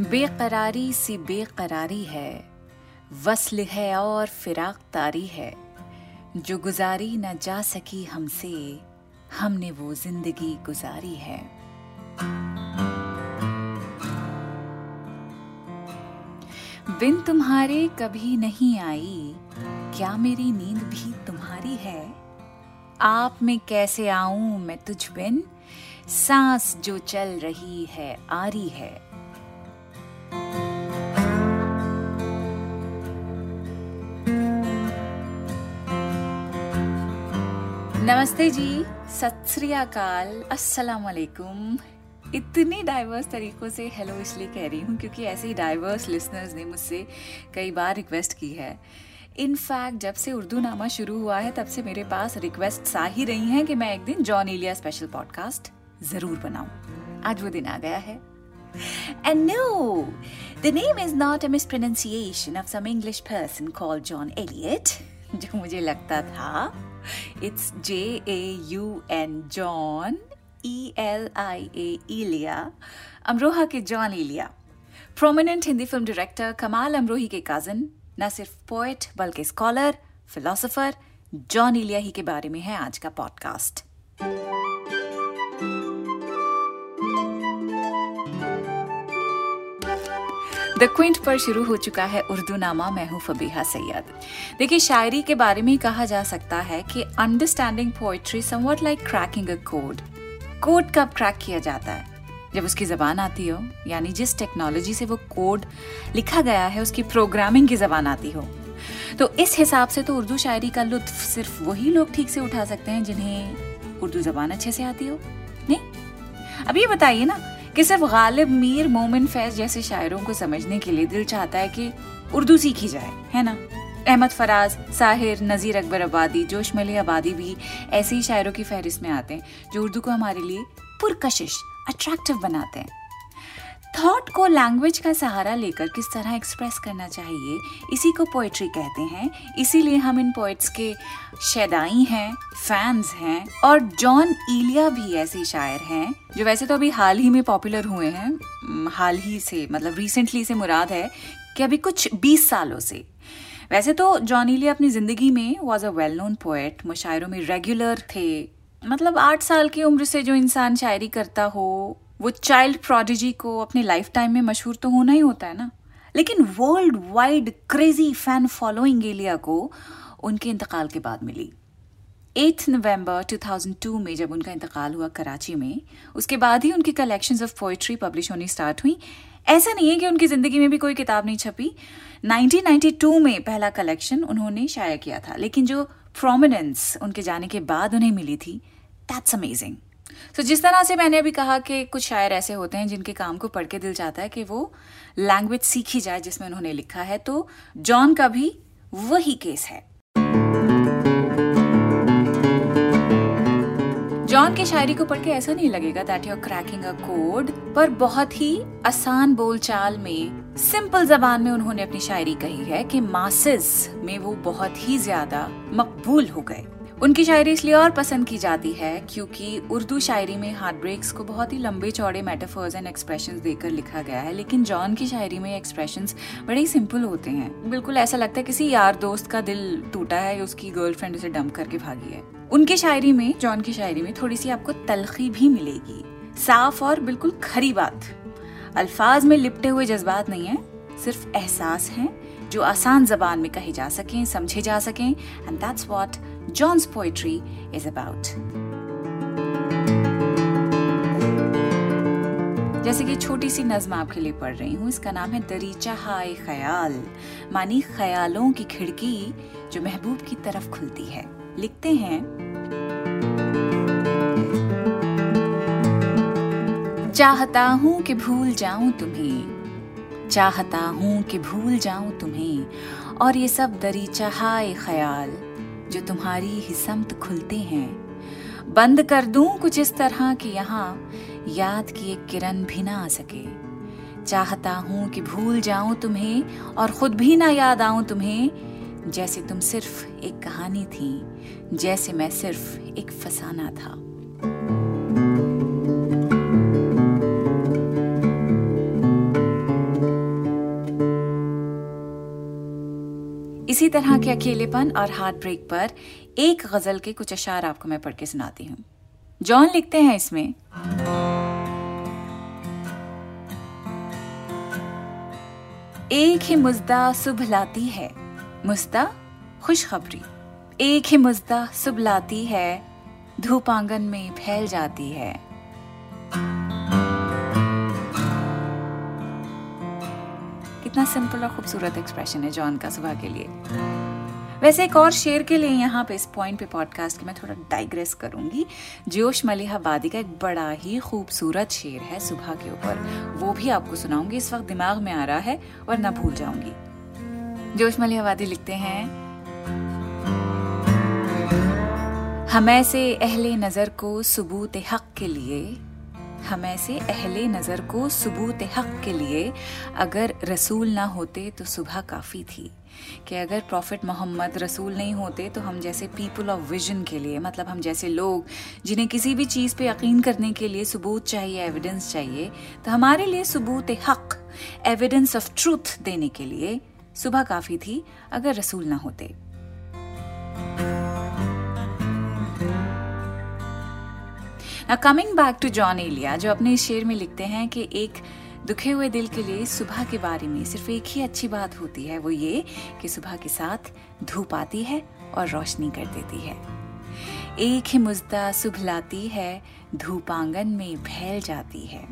बेकरारी सी बेकरारी है, वसल है और फिराक तारी है। जो गुजारी न जा सकी हमसे, हमने वो ज़िंदगी गुजारी है। बिन तुम्हारे कभी नहीं आई, क्या मेरी नींद भी तुम्हारी है? आप में कैसे आऊँ मैं तुझ बिन? सांस जो चल रही है, आरी है। नमस्ते जी। सत श्री अकाल। अस्सलाम वालेकुम। इतनी डाइवर्स तरीकों से हेलो इसलिए कह रही हूँ क्योंकि ऐसे ही डाइवर्स लिसनर्स ने मुझसे कई बार रिक्वेस्ट की है। इनफैक्ट जब से उर्दू नामा शुरू हुआ है तब से मेरे पास रिक्वेस्ट आ ही रही हैं कि मैं एक दिन जॉन एलिया स्पेशल पॉडकास्ट ज़रूर बनाऊँ। आज वो दिन आ गया है। And no, the name is not a mispronunciation of some English person called John Eliot, जो मुझे लगता था It's J A U N, John E L I A Elia Amroha के जॉन इलिया प्रोमिनेंट हिंदी फ़िल्म डायरेक्टर कमाल अमरोही के कज़न न सिर्फ़ poet बल्कि स्कॉलर फिलोसोफर जॉन इलिया ही के बारे में है आज का पॉडकास्ट द क्विंट पर शुरू हो चुका है उर्दू नामा मैं हूँ फबीहा सैयद। देखिए, शायरी के बारे में कहा जा सकता है कि understanding poetry somewhat like cracking a code code कब क्रैक किया जाता है? जब उसकी जबान आती हो, यानी जिस टेक्नोलॉजी से वो कोड लिखा गया है, उसकी प्रोग्रामिंग की जबान आती हो। तो इस हिसाब से तो उर्दू शायरी का लुत्फ सिर्फ़ वही लोग ठीक से उठा सकते हैं जिन्हें उर्दू जबान अच्छे से आती हो। नहीं? अब ये बताइए ना कि सिर्फ़ गालिब मीर मोमिन फैज जैसे शायरों को समझने के लिए दिल चाहता है कि उर्दू सीखी जाए, है ना? अहमद फराज, साहिर, नज़ीर अकबर आबादी, जोश मली आबादी भी ऐसे ही शायरों की फहरिस्त में आते हैं, जो उर्दू को हमारे लिए पुरकशिश अट्रैक्टिव बनाते हैं। थॉट को लैंग्वेज का सहारा लेकर किस तरह एक्सप्रेस करना चाहिए, इसी को पोइट्री कहते हैं। इसीलिए हम इन पोइट्स के शैदाई हैं फैंस हैं, और जॉन ईलिया भी ऐसे शायर हैं, जो वैसे तो अभी हाल ही में पॉपुलर हुए हैं। हाल ही से मतलब रिसेंटली से मुराद है कि अभी कुछ 20 सालों से। वैसे तो जॉन ईलिया अपनी ज़िंदगी में was a well known poet मुशायरों में रेगुलर थे। मतलब आठ साल की उम्र से जो इंसान शायरी करता हो वो चाइल्ड प्रोडिजी को अपने लाइफ टाइम में मशहूर तो होना ही होता है ना। लेकिन world wide crazy fan following Elia को उनके इंतकाल के बाद मिली। 8 नवंबर 2002 में जब उनका इंतकाल हुआ कराची में, उसके बाद ही उनकी कलेक्शंस ऑफ़ पोइट्री पब्लिश होनी स्टार्ट हुई। ऐसा नहीं है कि उनकी ज़िंदगी में भी कोई किताब नहीं छपी। 1992 में पहला कलेक्शन उन्होंने शाया किया था, लेकिन जो प्रोमिनेंस उनके जाने के बाद उन्हें मिली थी दैट्स अमेजिंग सो so, जिस तरह से मैंने अभी कहा कि कुछ शायर ऐसे होते हैं जिनके काम को पढ़ के दिल चाहता है कि वो लैंग्वेज सीखी जाए जिसमें उन्होंने लिखा है तो जॉन का भी वही केस है। जॉन की शायरी को पढ़ के ऐसा नहीं लगेगा that you cracking a code पर बहुत ही आसान बोलचाल में सिंपल जबान में उन्होंने अपनी शायरी कही है कि मासिस में वो बहुत ही ज़्यादा मकबूल हो गए। उनकी शायरी इसलिए और पसंद की जाती है क्योंकि उर्दू शायरी में हार्ट ब्रेक्स को बहुत ही लंबे चौड़े मेटाफर्स एंड एक्सप्रेशन देकर लिखा गया है, लेकिन जॉन की शायरी में एक्सप्रेशन बड़े ही सिंपल होते हैं। बिल्कुल ऐसा लगता है किसी यार दोस्त का दिल टूटा है, उसकी गर्लफ्रेंड उसे डंप करके भागी है। उनकी शायरी में जॉन की शायरी में थोड़ी सी आपको तलखी भी मिलेगी। साफ़ और बिल्कुल खरी बात। अल्फाज में लिपटे हुए जज्बात नहीं है, सिर्फ़ एहसास हैं, जो आसान जबान में कहे जा सकें, समझे जा सकें and that's what John's poetry is about. जैसे कि छोटी सी नज्म आपके लिए पढ़ रही हूँ, इसका नाम है दरीचा हाय ख्याल, मानी ख्यालों की खिड़की जो महबूब की तरफ़ खुलती है लिखते हैं चाहता हूँ कि भूल जाऊँ तुम्हें, चाहता हूँ कि भूल जाऊँ तुम्हें, और ये सब दरीचा हाय ख्याल जो तुम्हारी ही समत खुलते हैं। बंद कर दूँ कुछ इस तरह कि यहाँ याद की एक किरण भी ना आ सके। चाहता हूँ कि भूल जाऊँ तुम्हें और खुद भी ना याद आऊँ तुम्हें, जैसे तुम सिर्फ़ एक कहानी थी, जैसे मैं सिर्फ़ एक फसाना था। इसी तरह के अकेलेपन और हार्ट ब्रेक पर एक गज़ल के कुछ अशार आपको मैं पढ़ के सुनाती हूँ। जॉन लिखते हैं इसमें। एक ही मुजदा सुबह लाती है मुस्ता खुशखबरी। एक ही मुजदा सुबह लाती है, धूप आँगन में फैल जाती है। कितना सिंपल और खूबसूरत एक्सप्रेशन है जॉन का सुबह के लिए। वैसे एक और शेर के लिए यहाँ पे इस पॉइंट पे पॉडकास्ट के मैं थोड़ा डाइग्रेस करूँगी। जोश मलिहाबादी का एक बड़ा ही खूबसूरत शेर है सुबह के ऊपर। वो भी आपको सुनाऊँगी, इस वक्त दिमाग में आ रहा है और ना भूल जाऊँगी। जोश मलिहाबादी लिखते हैं, हम ऐसे अहले नज़र को सबूत हक के लिए हम ऐसे अहले नज़र को सबूत हक के लिए अगर रसूल ना होते तो सुबह काफ़ी थी। कि अगर प्रॉफिट मोहम्मद रसूल नहीं होते तो हम जैसे पीपल ऑफ़ विजन के लिए मतलब हम जैसे लोग जिन्हें किसी भी चीज़ पे यकीन करने के लिए सबूत चाहिए एविडेंस चाहिए तो हमारे लिए सबूत हक एविडेंस ऑफ़ ट्रूथ देने के लिए सुबह काफ़ी थी अगर रसूल ना होते। Coming back to Jaun Elia जो अपने इस शेर में लिखते हैं कि एक दुखे हुए दिल के लिए सुबह के बारे में सिर्फ़ एक ही अच्छी बात होती है, वो ये कि सुबह के साथ धूप आती है और रोशनी कर देती है। एक ही मुज्दा सुबह लाती है, धूप आँगन में फैल जाती है।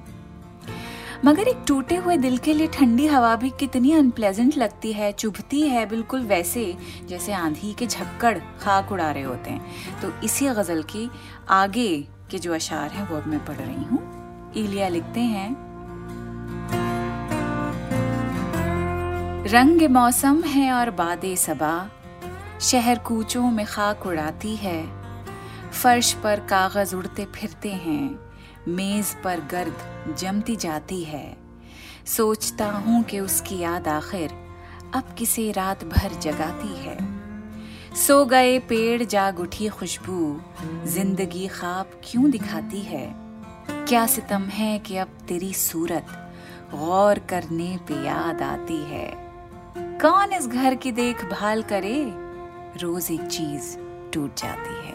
मगर एक टूटे हुए दिल के लिए ठंडी हवा भी कितनी अनप्लेजेंट लगती है, चुभती है, बिल्कुल वैसे जैसे आंधी के झक्कड़ खाक उड़ा रहे होते हैं। तो इसी गज़ल की आगे के जो अशार हैं, वो अब मैं पढ़ रही हूँ। इलिया लिखते हैं, रंग मौसम है और बादे सबा, शहर कूचों में खाक उड़ाती है, फर्श पर कागज़ उड़ते फिरते हैं, मेज पर गर्द जमती जाती है। सोचता हूँ कि उसकी याद आखिर अब किसे रात भर जगाती है। सो गए पेड़ जाग उठी खुशबू। ज़िंदगी खाब क्यों दिखाती है? क्या सितम है कि अब तेरी सूरत गौर करने पे याद आती है? कौन इस घर की देखभाल करे? रोज एक चीज़ टूट जाती है।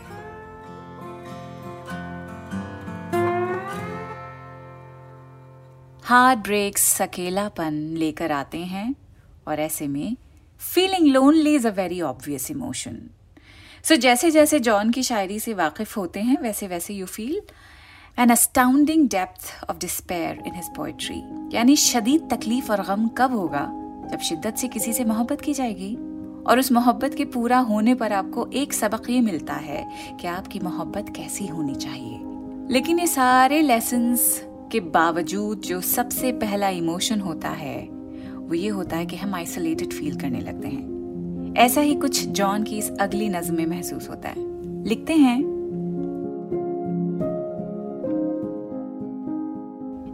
हार्ट ब्रेक्स सकेलापन लेकर आते हैं और ऐसे में feeling lonely is a very obvious emotion so जैसे जैसे जॉन की शायरी से वाकिफ होते हैं, वैसे वैसे you feel an astounding depth of despair in his poetry यानी शदीद तकलीफ़ और गम कब होगा जब शिद्दत से किसी से मोहब्बत की जाएगी? और उस मोहब्बत के पूरा होने पर आपको एक सबक ये मिलता है कि आपकी मोहब्बत कैसी होनी चाहिए। लेकिन ये सारे लेसन्स के बावजूद जो सबसे पहला इमोशन होता है वो ये होता है कि हम आइसोलेटेड फील करने लगते हैं। ऐसा ही कुछ जॉन की इस अगली नज्म में महसूस होता है। लिखते हैं।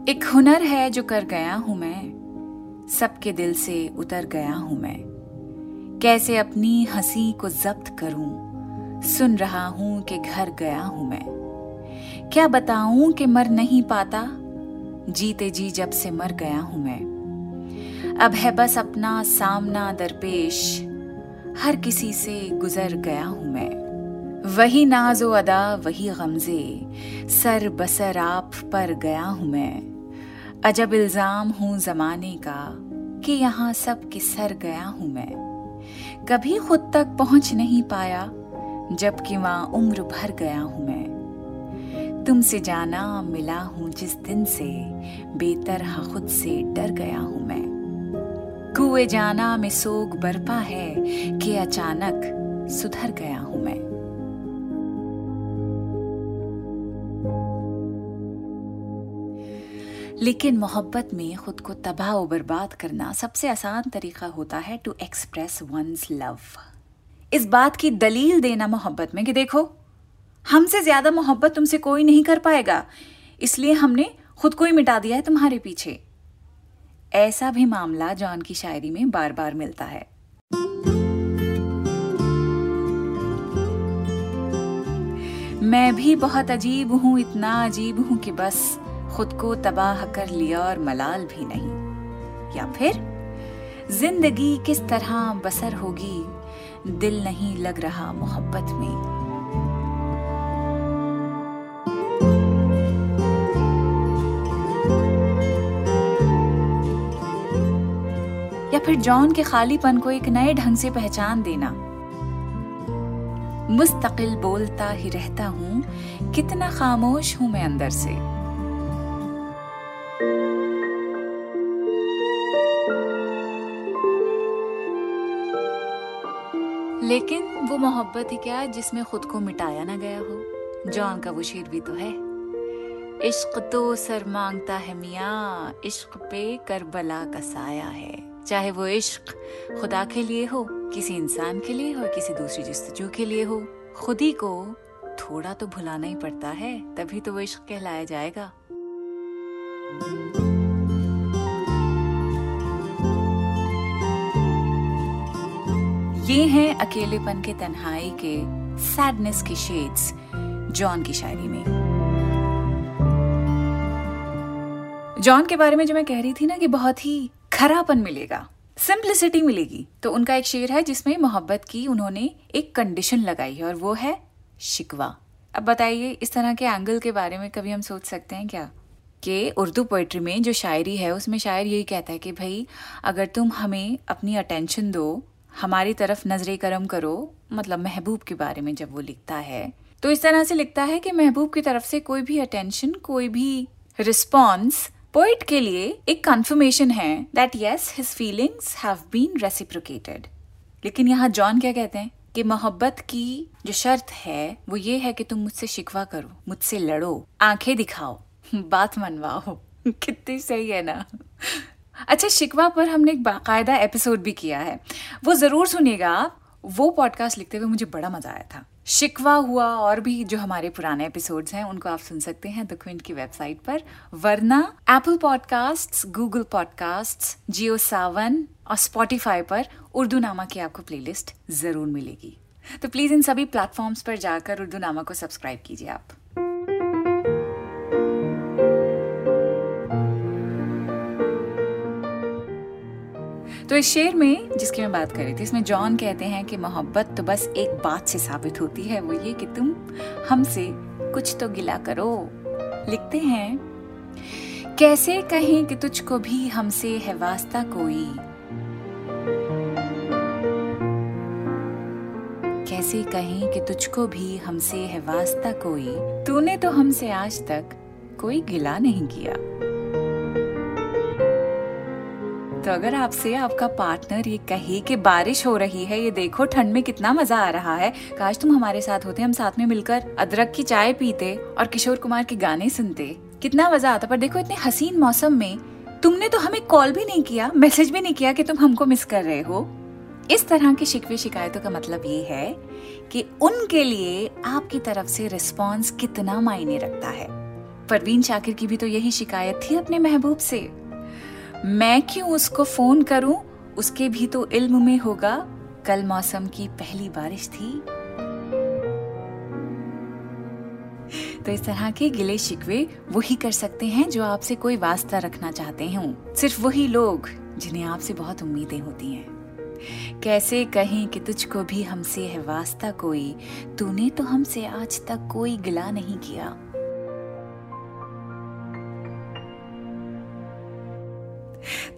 एक हुनर है जो कर गया हूँ मैं, सबके दिल से उतर गया हूँ मैं। कैसे अपनी हँसी को जब्त करूँ, सुन रहा हूँ कि घर गया हूँ मैं। क्या बताऊँ कि मर नहीं पाता, जीते जी जब से मर गया हूँ मैं। अब है बस अपना सामना दरपेश। हर किसी से गुजर गया हूँ मैं। वही नाजो अदा, वही गमजे। सर बसर आप पर गया हूँ मैं। अजब इल्ज़ाम हूँ जमाने का कि यहाँ सब के सर गया हूँ मैं। कभी खुद तक पहुँच नहीं पाया, जबकि वहाँ उम्र भर गया हूँ मैं। तुमसे जाना मिला हूँ जिस दिन से, बेतरह खुद से डर गया हूँ मैं। कुए जाना में सोग बरपा है कि अचानक सुधर गया हूँ मैं। लेकिन मोहब्बत में खुद को तबाह और बर्बाद करना सबसे आसान तरीका होता है टू एक्सप्रेस वंस लव इस बात की दलील देना मोहब्बत में कि देखो, हमसे ज़्यादा मोहब्बत तुमसे कोई नहीं कर पाएगा, इसलिए हमने खुद को ही मिटा दिया है तुम्हारे पीछे। ऐसा भी मामला जॉन की शायरी में बार बार मिलता है। मैं भी बहुत अजीब हूँ, इतना अजीब हूँ कि बस खुद को तबाह कर लिया और मलाल भी नहीं। या फिर, ज़िंदगी किस तरह बसर होगी, दिल नहीं लग रहा मोहब्बत में। या फिर जॉन के खालीपन को एक नए ढंग से पहचान देना। मुस्तकिल बोलता ही रहता हूँ, कितना खामोश हूँ मैं अंदर से। लेकिन वो मोहब्बत ही क्या जिसमें खुद को मिटाया ना गया हो? जॉन का वो शेर भी तो है। इश्क तो सर माँगता है मियाँ, इश्क पे करबला का साया है। चाहे वो इश्क खुदा के लिए हो, किसी इंसान के लिए हो किसी दूसरी जस्तजू के लिए हो, खुद ही को थोड़ा तो भुलाना ही पड़ता है, तभी तो वो इश्क कहलाया जाएगा। ये हैं अकेलेपन के तन्हाई के सैडनेस के शेड्स जॉन की शायरी में। जॉन के बारे में जो मैं कह रही थी ना कि बहुत ही खरापन मिलेगा। सिंप्लिसिटी मिलेगी। तो उनका एक शेर है जिसमें मोहब्बत की उन्होंने एक कंडीशन लगाई है और वो है शिकवा। अब बताइए, इस तरह के एंगल के बारे में कभी हम सोच सकते हैं क्या? कि उर्दू पोइट्री में जो शायरी है, उसमें शायर यही कहता है कि भाई, अगर तुम हमें अपनी अटेंशन दो, हमारी तरफ़ नजरे करम करो मतलब महबूब के बारे में जब वो लिखता है तो इस तरह से लिखता है कि महबूब की तरफ़ से कोई भी अटेंशन कोई भी रिस्पॉन्स पोइट के लिए एक कंफर्मेशन है that yes his feelings have been reciprocated लेकिन यहाँ जॉन क्या कहते हैं कि मोहब्बत की जो शर्त है वो ये है कि तुम मुझसे शिकवा करो मुझसे लड़ो आँखें दिखाओ बात मनवाओ कितनी सही है ना अच्छा शिकवा पर हमने एक बाकायदा एपिसोड भी किया है वो ज़रूर सुनिएगा वो पॉडकास्ट लिखते हुए मुझे बड़ा मज़ा आया था शिकवा हुआ और भी जो हमारे पुराने एपिसोड्स हैं, उनको आप सुन सकते हैं द क्विंट की वेबसाइट पर। वरना Apple podcast Google podcast Jio Saavn और स्पॉटिफाई पर उर्दू नामा की आपको प्लेलिस्ट ज़रूर मिलेगी। तो प्लीज़ इन सभी प्लेटफॉर्म्स पर जाकर उर्दू नामा को सब्सक्राइब कीजिए आप। इस शेर में, जिसकी मैं बात कर रही थी, इसमें जॉन कहते हैं कि मोहब्बत तो बस एक बात से साबित होती है, वो ये कि तुम हमसे कुछ तो गिला करो। लिखते हैं, कैसे कहें कि तुझको भी हमसे है वास्ता कोई? कैसे कहें कि तुझको भी हमसे है वास्ता कोई? तूने तो हमसे आज तक कोई गिला नहीं किया। तो अगर आपसे आपका पार्टनर ये कहे कि बारिश हो रही है, ये देखो ठंड में कितना मज़ा आ रहा है। काश तुम हमारे साथ होते, हम साथ में मिलकर अदरक की चाय पीते और किशोर कुमार के गाने सुनते। कितना मज़ा आता, पर देखो इतने हसीन मौसम में तुमने तो हमें कॉल भी नहीं किया मैसेज भी नहीं किया कि तुम हमको मिस कर रहे हो। इस तरह की शिकवे शिकायतों का मतलब ये है कि उनके लिए आपकी तरफ़ से रिस्पॉन्स कितना मायने रखता है। परवीन शाकिर की भी तो यही शिकायत थी अपने महबूब से। मैं क्यों उसको फ़ोन करूँ? उसके भी तो इल्म में होगा। कल मौसम की पहली बारिश थी। तो इस तरह के गिले शिकवे वही कर सकते हैं जो आपसे कोई वास्ता रखना चाहते हो। सिर्फ़ वही लोग जिन्हें आपसे बहुत उम्मीदें होती हैं। कैसे कहें कि तुझको भी हमसे है वास्ता कोई? तूने तो हमसे आज तक कोई गिला नहीं किया।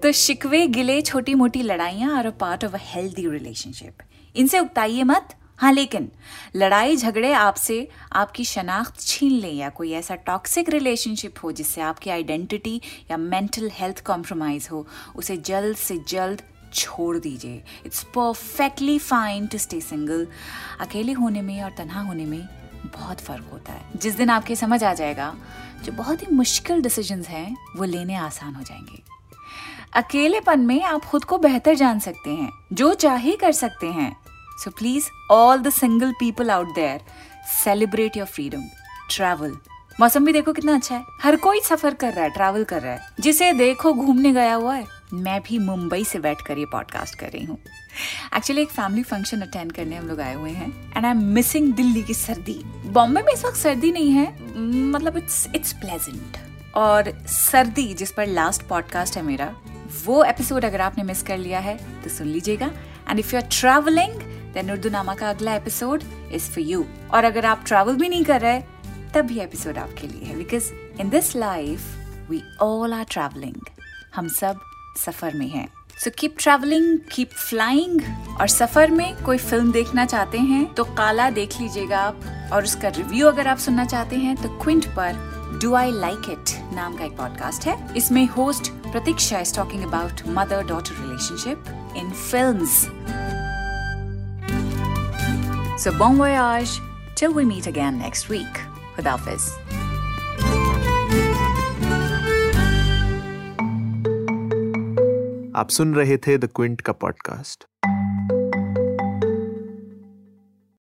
तो शिकवे गिले छोटी मोटी लड़ाइयाँ are a part of a healthy relationship इनसे उकताइए मत। हाँ लेकिन लड़ाई झगड़े आपसे आपकी शनाख्त छीन ले या कोई ऐसा टॉक्सिक रिलेशनशिप हो जिससे आपकी आइडेंटिटी या मेंटल हेल्थ कॉम्प्रोमाइज हो, उसे जल्द से जल्द छोड़ दीजिए। It's perfectly fine to stay single अकेले होने में और तनहा होने में बहुत फ़र्क होता है। जिस दिन आपके समझ आ जाएगा, जो बहुत ही मुश्किल डिसीजंस हैं, वो लेने आसान हो जाएँगे। अकेलेपन में आप खुद को बेहतर जान सकते हैं, जो चाहे कर सकते हैं। So please all the single people out there celebrate your freedom travel मौसम भी देखो कितना अच्छा है। हर कोई सफ़र कर रहा है ट्रैवल कर रहा है। जिसे देखो घूमने गया हुआ है। मैं भी मुंबई से बैठ कर ये पॉडकास्ट कर रही हूँ। एक्चुअली एक फैमिली फ़ंक्शन अटेंड करने हम लोग आए हुए हैं। And I am missing Delhi की सर्दी। बॉम्बे में इस वक्त सर्दी नहीं है। मतलब इट्स इट्स प्लेजेंट और सर्दी, जिस पर लास्ट पॉडकास्ट है मेरा वो एपिसोड अगर आपने मिस कर लिया है तो सुन लीजिएगा। And if you are travelling then Urdu Nama का अगला एपिसोड इज़ फॉर यू और अगर आप ट्रैवल भी नहीं कर रहे, तब भी एपिसोड आपके लिए है। Because in this life we all are travelling हम सब सफ़र में हैं। So keep travelling keep flying और सफ़र में कोई फ़िल्म देखना चाहते हैं तो काला देख लीजिएगा आप। और उसका रिव्यू अगर आप सुनना चाहते हैं तो क्विंट पर डू आई लाइक इट नाम का एक पॉडकास्ट है। इसमें host Pratiksha is talking about mother daughter relationship in films So bon voyage till we meet again next week. Khudafis. आप सुन रहे थे द क्विंट का पॉडकास्ट